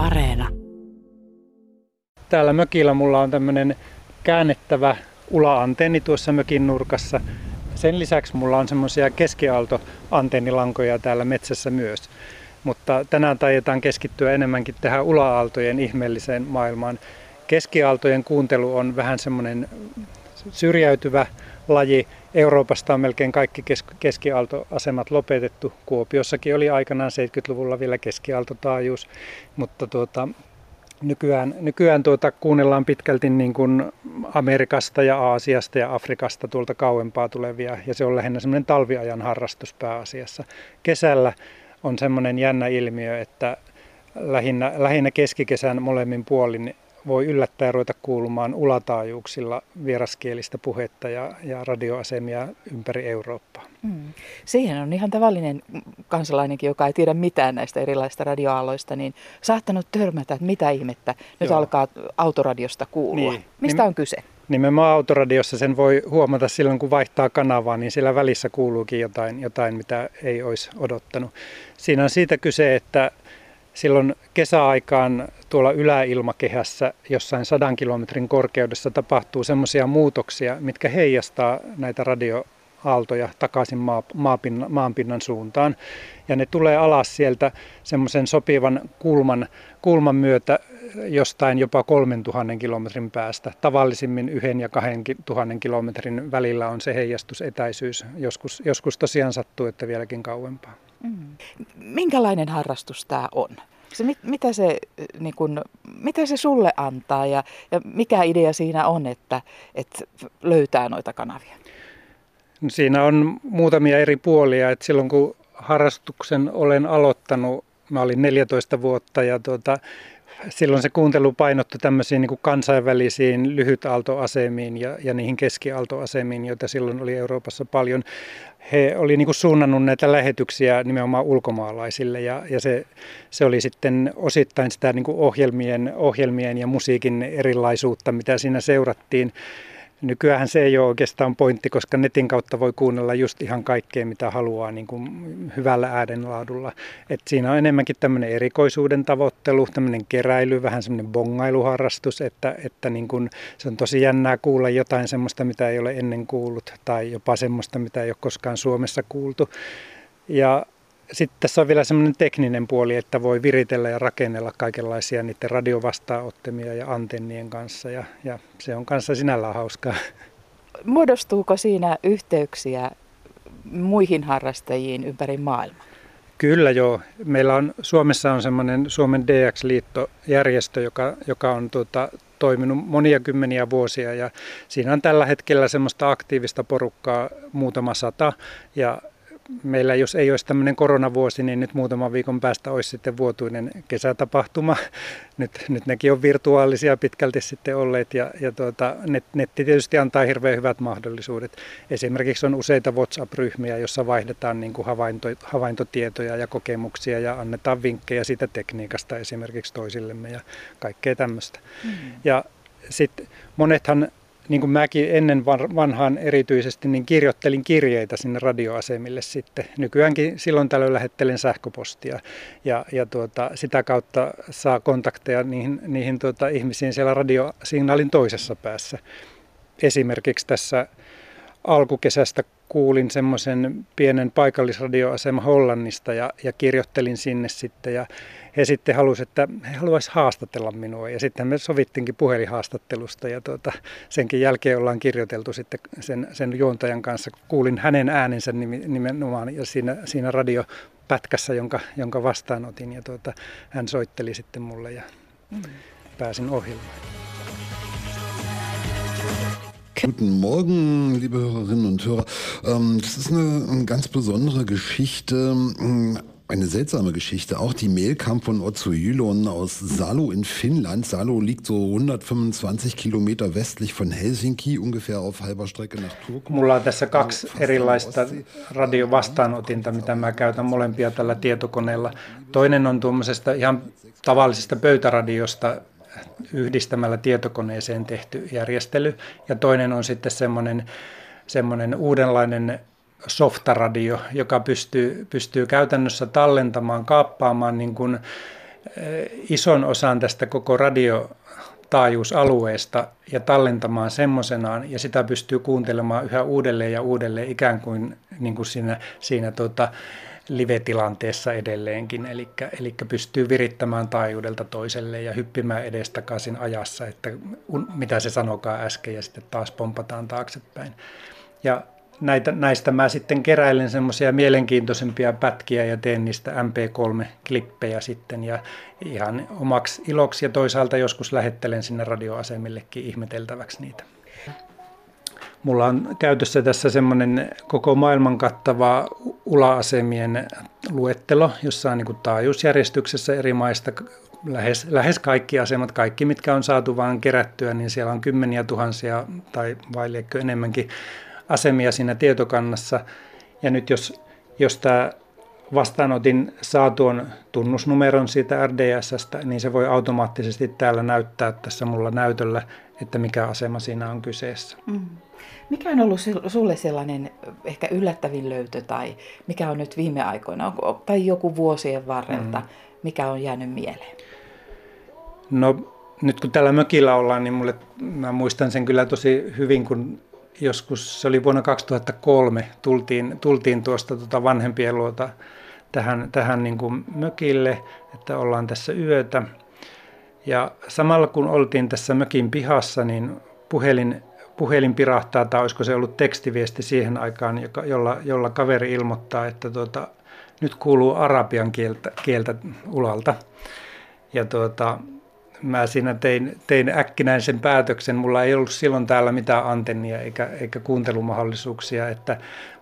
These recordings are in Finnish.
Areena. Täällä mökillä mulla on tämmöinen käännettävä ula-antenni tuossa mökin nurkassa. Sen lisäksi mulla on semmoisia keskiaaltoantennilankoja täällä metsässä myös. Mutta tänään taitetaan keskittyä enemmänkin tähän ula-aaltojen ihmeelliseen maailmaan. Keskiaaltojen kuuntelu on vähän semmoinen syrjäytyvä laji. Euroopasta on melkein kaikki keskiaaltoasemat lopetettu. Kuopiossakin oli aikanaan 70-luvulla vielä keskiaaltotaajuus, mutta tuota, nykyään, nykyään tuota kuunnellaan pitkälti niin kuin Amerikasta ja Aasiasta ja Afrikasta tuolta kauempaa tulevia ja se on lähinnä semmoinen talviajan harrastus pääasiassa. Kesällä on semmoinen jännä ilmiö, että lähinnä, lähinnä keskikesän molemmin puolin voi yllättäen ruveta kuulumaan ulataajuuksilla vieraskielistä puhetta ja, ja radioasemia ympäri Eurooppaa. Mm. Siihen on ihan tavallinen kansalainenkin, joka ei tiedä mitään näistä erilaisista radioaaloista, niin saattanut törmätä, että mitä ihmettä nyt Joo. alkaa autoradiosta kuulua. Niin. Mistä on kyse? Nimenomaan autoradiossa sen voi huomata silloin, kun vaihtaa kanavaa, niin siellä välissä kuuluukin jotain, jotain mitä ei olisi odottanut. Siinä on siitä kyse, että silloin kesäaikaan tuolla yläilmakehässä jossain sadan kilometrin korkeudessa tapahtuu semmoisia muutoksia, mitkä heijastaa näitä radioaaltoja takaisin maa, maapinnan, maanpinnan suuntaan. Ja ne tulee alas sieltä semmoisen sopivan kulman, kulman myötä jostain jopa 3000 kilometrin päästä. Tavallisimmin yhden ja kahden tuhannen kilometrin välillä on se heijastusetäisyys. Joskus, joskus tosiaan sattuu, että vieläkin kauempaa. Mm. Minkälainen harrastus tämä on? Se, mit, mitä, se, niin kun, mitä se sulle antaa ja, ja mikä idea siinä on, että, että löytää noita kanavia? No siinä on muutamia eri puolia. Että silloin kun harrastuksen olen aloittanut, mä olin 14 vuotta ja tuota, silloin se kuuntelu painottui tämmöisiin niin kuin kansainvälisiin lyhytaaltoasemiin ja, ja niihin keskiaaltoasemiin, joita silloin oli Euroopassa paljon. He oli niin kuin suunnannut näitä lähetyksiä nimenomaan ulkomaalaisille ja, ja se, se oli sitten osittain sitä niin kuin ohjelmien, ohjelmien ja musiikin erilaisuutta, mitä siinä seurattiin. Nykyään se ei ole oikeastaan pointti, koska netin kautta voi kuunnella just ihan kaikkea, mitä haluaa niin kuin hyvällä äänenlaadulla. Et siinä on enemmänkin tämmöinen erikoisuuden tavoittelu, tämmöinen keräily, vähän semmoinen bongailuharrastus, että, että niin kuin se on tosi jännää kuulla jotain semmoista, mitä ei ole ennen kuullut, tai jopa semmoista, mitä ei ole koskaan Suomessa kuultu. Ja sitten tässä on vielä semmoinen tekninen puoli, että voi viritellä ja rakennella kaikenlaisia niiden radiovastaanottamia ja antennien kanssa ja, ja se on kanssa sinällään hauskaa. Muodostuuko siinä yhteyksiä muihin harrastajiin ympäri maailmaa? Kyllä joo. Meillä on Suomessa on semmoinen Suomen DX-liittojärjestö, joka, joka on tuota, toiminut monia kymmeniä vuosia ja siinä on tällä hetkellä semmoista aktiivista porukkaa muutama sata ja meillä jos ei olisi tämmöinen koronavuosi, niin nyt muutaman viikon päästä olisi sitten vuotuinen kesätapahtuma. Nyt, nyt nekin on virtuaalisia pitkälti sitten olleet ja, ja tuota, net, netti tietysti antaa hirveän hyvät mahdollisuudet. Esimerkiksi on useita WhatsApp-ryhmiä, joissa vaihdetaan niin kuin havainto, havaintotietoja ja kokemuksia ja annetaan vinkkejä siitä tekniikasta esimerkiksi toisillemme ja kaikkea tämmöistä. Mm. Ja sitten monethan niin kuin mäkin ennen vanhaan erityisesti, niin kirjoittelin kirjeitä sinne radioasemille sitten. Nykyäänkin silloin tällöin lähettelen sähköpostia ja, ja tuota, sitä kautta saa kontakteja niihin, niihin tuota, ihmisiin siellä radiosignaalin toisessa päässä. Esimerkiksi tässä alkukesästä kuulin semmoisen pienen paikallisradioasema Hollannista ja, ja kirjoittelin sinne sitten ja he sitten halusivat, että he haluaisivat haastatella minua ja sitten me sovittiinkin puhelinhaastattelusta ja tuota, senkin jälkeen ollaan kirjoiteltu sitten sen, sen juontajan kanssa. Kuulin hänen äänensä nimenomaan ja siinä, siinä radiopätkässä, jonka, jonka vastaanotin ja tuota, hän soitteli sitten mulle ja mm. pääsin ohjelmaan. Guten Morgen, liebe Hörerinnen und Hörer. Ähm, das ist eine ganz besondere Geschichte. Eine seltsame Geschichte. Auch die Mail kam von Otso Jylon aus Salo in Finnland. Salo liegt so 125 Kilometer westlich von Helsinki, ungefähr auf halber Strecke nach Turku. Mulla on tässä kaksi erilaista radiovastaanotinta, mitä mä käytän molempia tällä tietokoneella. Toinen on tuommoisesta ihan tavallisesta pöytäradiosta yhdistämällä tietokoneeseen tehty järjestely. Ja toinen on sitten semmoinen, semmoinen uudenlainen softaradio, joka pystyy, pystyy käytännössä tallentamaan, kaappaamaan niin kuin ison osan tästä koko radio taajuusalueesta ja tallentamaan semmoisenaan, ja sitä pystyy kuuntelemaan yhä uudelleen ja uudelleen ikään kuin, niin kuin siinä, siinä tota, live-tilanteessa edelleenkin, eli, eli pystyy virittämään taajuudelta toiselle ja hyppimään edestakaisin ajassa, että mitä se sanokaa äsken, ja sitten taas pompataan taaksepäin. Ja näitä, näistä mä sitten keräilen semmoisia mielenkiintoisempia pätkiä ja teen niistä MP3-klippejä sitten ja ihan omaksi iloksi ja toisaalta joskus lähettelen sinne radioasemillekin ihmeteltäväksi niitä. Mulla on käytössä tässä semmoinen koko maailman kattava ula-asemien luettelo, jossa on niin taajuusjärjestyksessä eri maista lähes, lähes kaikki asemat, kaikki mitkä on saatu vaan kerättyä, niin siellä on kymmeniä tuhansia tai vai enemmänkin asemia siinä tietokannassa. Ja nyt jos, jos tämä vastaanotin saa tuon tunnusnumeron siitä RDSstä, niin se voi automaattisesti täällä näyttää tässä mulla näytöllä, että mikä asema siinä on kyseessä. Mm. Mikä on ollut sulle sellainen ehkä yllättävin löytö tai mikä on nyt viime aikoina tai joku vuosien varrelta, mm. mikä on jäänyt mieleen? No nyt kun täällä mökillä ollaan, niin mulle, mä muistan sen kyllä tosi hyvin, kun joskus, se oli vuonna 2003, tultiin, tultiin tuosta tuota vanhempien luota tähän, tähän niin kuin mökille, että ollaan tässä yötä. Ja samalla kun oltiin tässä mökin pihassa, niin puhelin, puhelin pirahtaa, tai olisiko se ollut tekstiviesti siihen aikaan, joka, jolla, jolla kaveri ilmoittaa, että tuota, nyt kuuluu arabian kieltä, kieltä ulalta. Ja tuota, mä siinä tein, tein äkkinäisen päätöksen. Mulla ei ollut silloin täällä mitään antennia eikä, eikä kuuntelumahdollisuuksia, että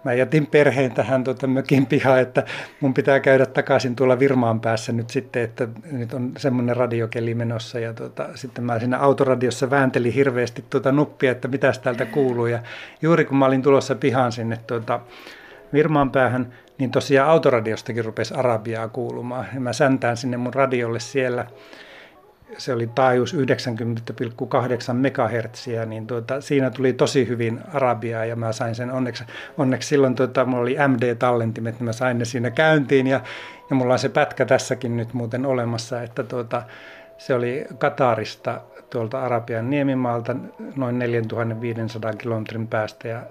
mä jätin perheen tähän tuota mökin pihaan, että mun pitää käydä takaisin tuolla Virmaan päässä nyt sitten, että nyt on semmoinen radiokeli menossa ja tuota, sitten mä siinä autoradiossa vääntelin hirveästi tuota nuppia, että mitä täältä kuuluu. Ja juuri kun mä olin tulossa pihaan sinne tuota Virmaan päähän, niin tosiaan autoradiostakin rupesi arabiaa kuulumaan. Ja mä säntään sinne mun radiolle siellä se oli taajuus 90,8 MHz, niin tuota, siinä tuli tosi hyvin arabiaa ja mä sain sen onneksi, onneksi silloin tuota, mulla oli MD-tallentimet, niin mä sain ne siinä käyntiin ja, ja mulla on se pätkä tässäkin nyt muuten olemassa, että tuota, se oli Katarista tuolta Arabian niemimaalta noin 4500 kilometrin päästä ja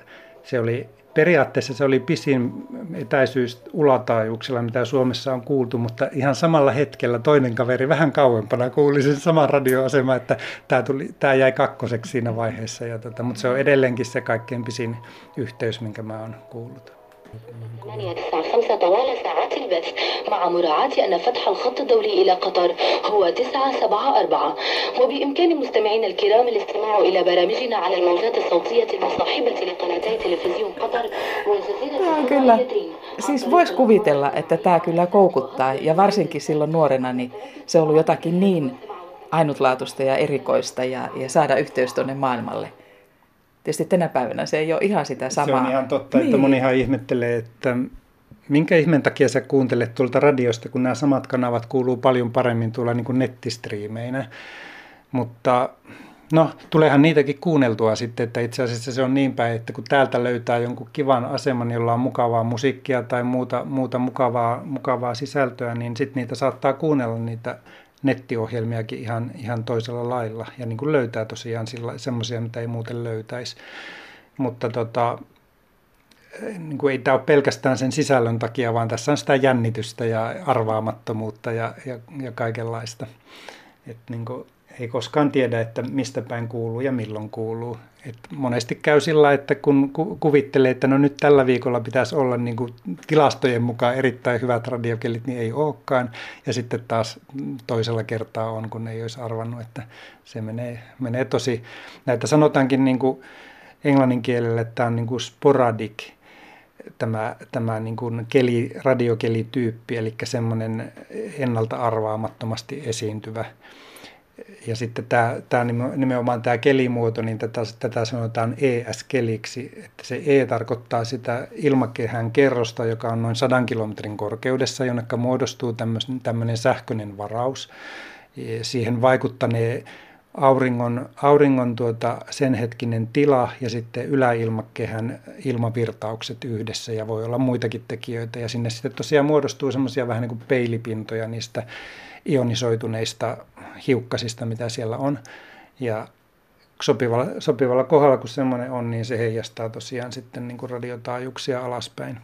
se oli periaatteessa se oli pisin etäisyys ulataajuuksella, mitä Suomessa on kuultu, mutta ihan samalla hetkellä toinen kaveri vähän kauempana kuuli sen saman radioasema, että tämä, tuli, tämä jäi kakkoseksi siinä vaiheessa. Ja tota, mutta se on edelleenkin se kaikkein pisin yhteys, minkä mä oon kuullut. 8 9 5 طوال ساعات البث مع مراعاة أن فتح الخط الدولي إلى قطر هو 974 وبإمكان المستمعين الكرام الاستماع إلى برامجنا على الموجات الصوتية المصاحبة لقناتي تلفزيون قطر والجزيرة kyllä. Siis voisi kuvitella, että tämä kyllä koukuttaa ja varsinkin silloin nuorena niin se on ollut jotakin niin ainutlaatuista ja erikoista ja, ja saada yhteys tuonne maailmalle tietysti tänä päivänä se ei ole ihan sitä samaa. Se on ihan totta, niin. että monihan ihmettelee, että minkä ihmeen takia sä kuuntelet tuolta radiosta, kun nämä samat kanavat kuuluu paljon paremmin tuolla niin kuin nettistriimeinä. Mutta no, tuleehan niitäkin kuunneltua sitten, että itse asiassa se on niin päin, että kun täältä löytää jonkun kivan aseman, jolla on mukavaa musiikkia tai muuta, muuta mukavaa, mukavaa sisältöä, niin sitten niitä saattaa kuunnella niitä nettiohjelmiakin ihan, ihan toisella lailla ja niin kuin löytää tosiaan semmoisia, mitä ei muuten löytäisi. Mutta tota, niin kuin ei tämä ole pelkästään sen sisällön takia, vaan tässä on sitä jännitystä ja arvaamattomuutta ja, ja, ja kaikenlaista. Et niin kuin, ei koskaan tiedä, että mistä päin kuuluu ja milloin kuuluu. Et monesti käy sillä, että kun kuvittelee, että no nyt tällä viikolla pitäisi olla niin kuin tilastojen mukaan erittäin hyvät radiokelit, niin ei olekaan. Ja sitten taas toisella kertaa on, kun ei olisi arvannut, että se menee, menee tosi. Näitä sanotaankin niin kuin englannin kielellä, että tämä on niin kuin sporadic, tämä, tämä niin kuin keli, radiokelityyppi, eli semmoinen ennalta arvaamattomasti esiintyvä ja sitten tämä, tämä nimenomaan tämä kelimuoto, niin tätä, tätä sanotaan ES-keliksi, että se E tarkoittaa sitä ilmakehän kerrosta, joka on noin 100 kilometrin korkeudessa, jonne muodostuu tämmöinen sähköinen varaus. Siihen vaikuttanee auringon, auringon tuota, sen hetkinen tila ja sitten yläilmakehän ilmavirtaukset yhdessä ja voi olla muitakin tekijöitä. Ja sinne sitten tosiaan muodostuu semmoisia vähän niin kuin peilipintoja niistä ionisoituneista hiukkasista, mitä siellä on. Ja sopivalla, sopivalla kohdalla, kun semmoinen on, niin se heijastaa tosiaan sitten niin kuin radiotaajuuksia alaspäin.